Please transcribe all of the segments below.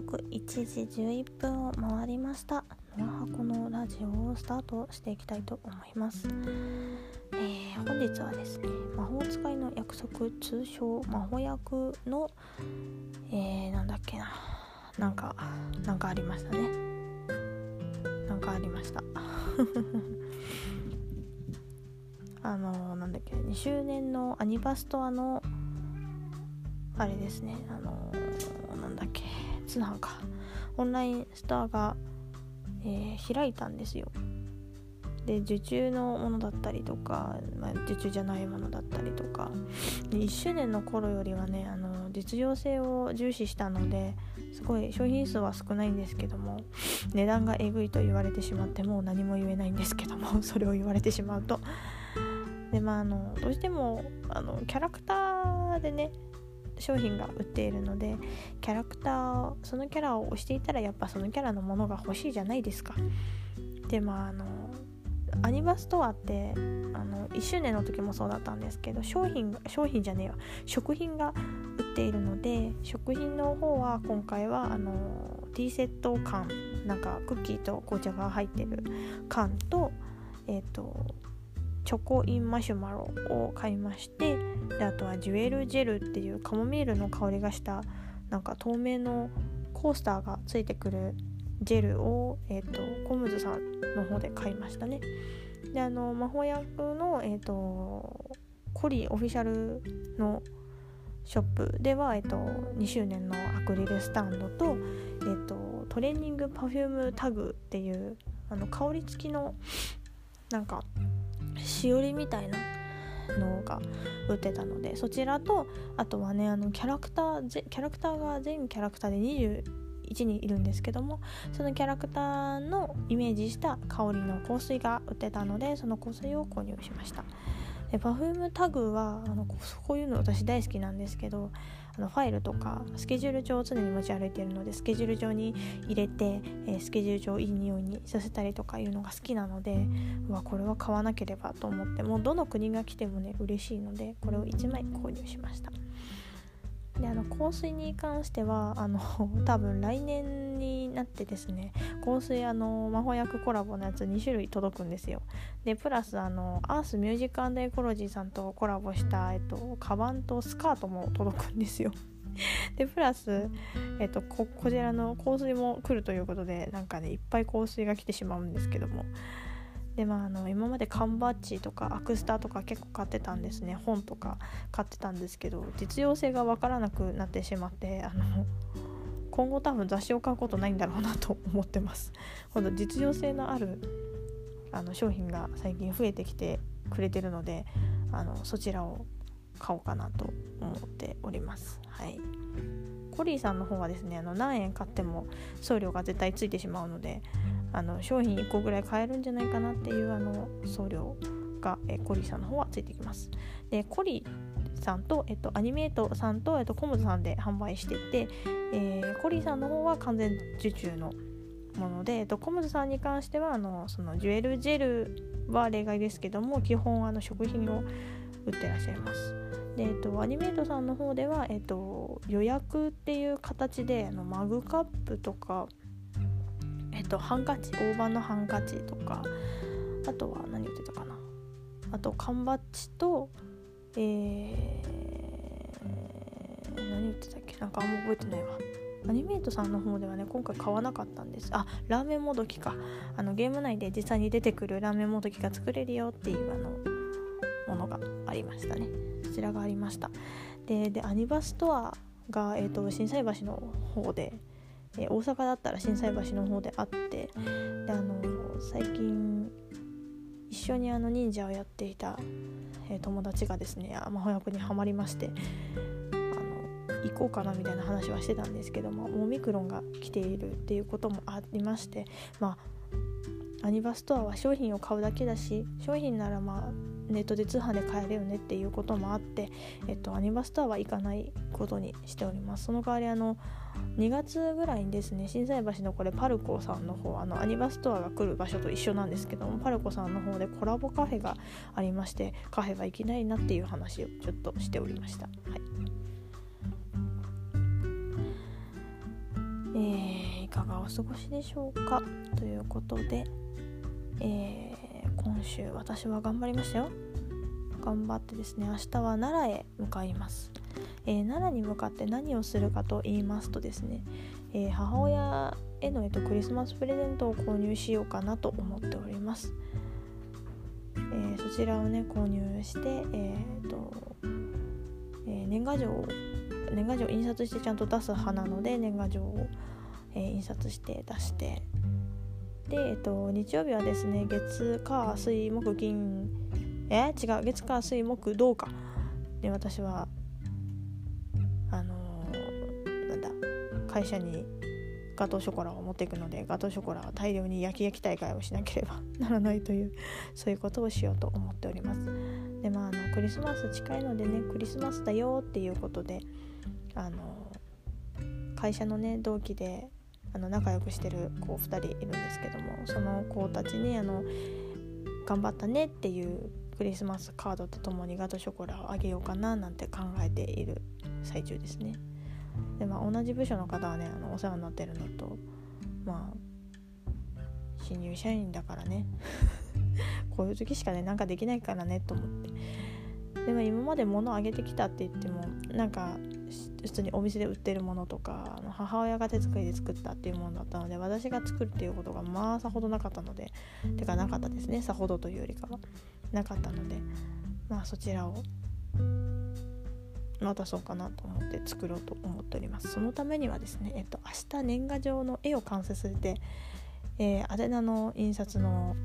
1時11分を回りました。ノア箱のラジオをスタートしていきたいと思います、えー、本日はですね魔法使いの約束通称魔法役のえー、なんだっけな。なんかなんかありましたね。なんかありました。あのなんだっけ2周年のアニバストアのあれですね。あのなんだっけ。通販か。オンラインストアが、えー、開いたんですよ。で受注のものだったりとか、まあ、受注じゃないものだったりとか。で1周年の頃よりはねあの実用性を重視したのですごい商品数は少ないんですけども値段がえぐいと言われてしまってもう何も言えないんですけども それを言われてしまうと。でまああのどうしてもあのキャラクターでね商品が売っているのでキャラクターそのキャラを推していたらやっぱそのキャラのものが欲しいじゃないですか。でまああのアニバストアってあの1周年の時もそうだったんですけど商品商品じゃねえわ食品が売っているので食品の方は今回はあのティーセット缶なんかクッキーと紅茶が入ってる缶とえっ、ー、とチョコインマシュマロを買いましてであとはジュエルジェルっていうカモミールの香りがしたなんか透明のコースターがついてくるジェルを、えーと、コムズさんの方で買いましたね。であの魔法薬の、えーと、コリオフィシャルのショップでは、えーと、2周年のアクリルスタンドと,、えー、とトレーニングパフュームタグっていうあの香り付きのなんかしおりみたいなのが売ってたのでそちらとあとはねあのキャラクターキャラクターが全キャラクターで21人いるんですけどもそのキャラクターのイメージした香りの香水が売ってたのでその香水を購入しました。でパフュームタグはあのこういうの私大好きなんですけどあのファイルとかスケジュール帳を常に持ち歩いているのでスケジュール帳に入れて、えー、スケジュール帳をいい匂いにさせたりとかいうのが好きなのでうわこれは買わなければと思ってもうどの国が来てもね嬉しいのでこれを1枚購入しました。であの香水に関してはあの 多分来年になってですね香水あの魔法薬コラボのやつ2種類届くんですよ。でプラスあのアースミュージックエコロジーさんとコラボした、えっと、カバンとスカートも届くんですよ。でプラス、えっと、ここちらの香水も来るということでなんかねいっぱい香水が来てしまうんですけども。でまああの今まで缶バッジとかアクスタとか結構買ってたんですね。本とか買ってたんですけど実用性が分からなくなってしまってあの今後多分雑誌を買うことないんだろうなと思ってます。今度実用性のあるあの商品が最近増えてきてくれてるのであのそちらを買おうかなと思っております。はい。コリーさんの方はですねあの何円買っても送料が絶対ついてしまうのであの商品1個ぐらい買えるんじゃないかなっていうあの送料が、えコリーさんの方はついてきます。でコリーさんと、えっと、アニメイトさんと、えっと、コムズさんで販売してて、えー、コリーさんの方は完全受注のもので、えっと、コムズさんに関してはあのそのジュエルジェルは例外ですけども基本あの食品を売ってらっしゃいます。で、えっと、アニメートさんの方では、えっと、予約っていう形であのマグカップとかえっとハンカチ大判のハンカチとかあとは何言ってたかな。あと缶バッジとえー、何言ってたっけ？なんかあんま覚えてないわ。アニメートさんの方ではね今回買わなかったんです。あラーメンもどきか。あのゲーム内で実際に出てくるラーメンもどきが作れるよっていうあのものがありましたね。そちらがありました。ででアニバストアが、えーと、心斎橋の方でえ大阪だったら心斎橋の方であってであの最近一緒にあの忍者をやっていた、え友達がですね魔法役にはまりまして行こうかなみたいな話はしてたんですけどもオミクロンが来ているっていうこともありましてまあアニバストアは商品を買うだけだし商品ならまあネットで通販で買えるよねっていうこともあって、えっと、アニバストアは行かないことにしております。その代わりあの2月ぐらいにですね心斎橋のこれパルコさんの方あのアニバストアが来る場所と一緒なんですけどもパルコさんの方でコラボカフェがありましてカフェは行きないなっていう話をちょっとしておりました。はい。えー、いかがお過ごしでしょうか？ということで、えー、今週私は頑張りましたよ。頑張ってですね明日は奈良へ向かいます、えー、奈良に向かって何をするかと言いますとですね、えー、母親への、えと、クリスマスプレゼントを購入しようかなと思っております、え、そちらをね購入してえっと、え年賀状を年賀状印刷してちゃんと出す派なので年賀状を、え印刷して出してで、えっと、日曜日はですね月火水木金え？違う月火水木土か。で私はあのー、なんだ会社にガトーショコラを持っていくのでガトーショコラは大量に焼き焼き大会をしなければ ならないというそういうことをしようと思っております。でまああのクリスマス近いのでねクリスマスだよっていうことであの会社のね同期であの仲良くしてる子2人いるんですけどもその子たちにあの頑張ったねっていうクリスマスカードとともにガトショコラをあげようかななんて考えている最中ですね。でまあ同じ部署の方はねあのお世話になってるのとまあ新入社員だからね こういう時しかねなんかできないからねと思ってでも今まで物あげてきたって言ってもなんか普通にお店で売ってるものとか母親が手作りで作ったっていうものだったので私が作るっていうことがまあさほどなかったのでてかなかったですね。さほどというよりかは。なかったのでまあそちらを渡そうかなと思って作ろうと思っております。そのためにはですねえっと明日年賀状の絵を完成させて、えー、宛名の印刷の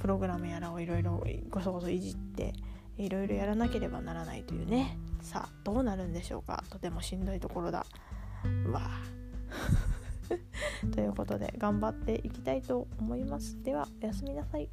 プログラムやらをいろいろごそごそいじっていろいろやらなければならないというねさあどうなるんでしょうか？とてもしんどいところだ。わ。ということで頑張っていきたいと思います。ではおやすみなさい。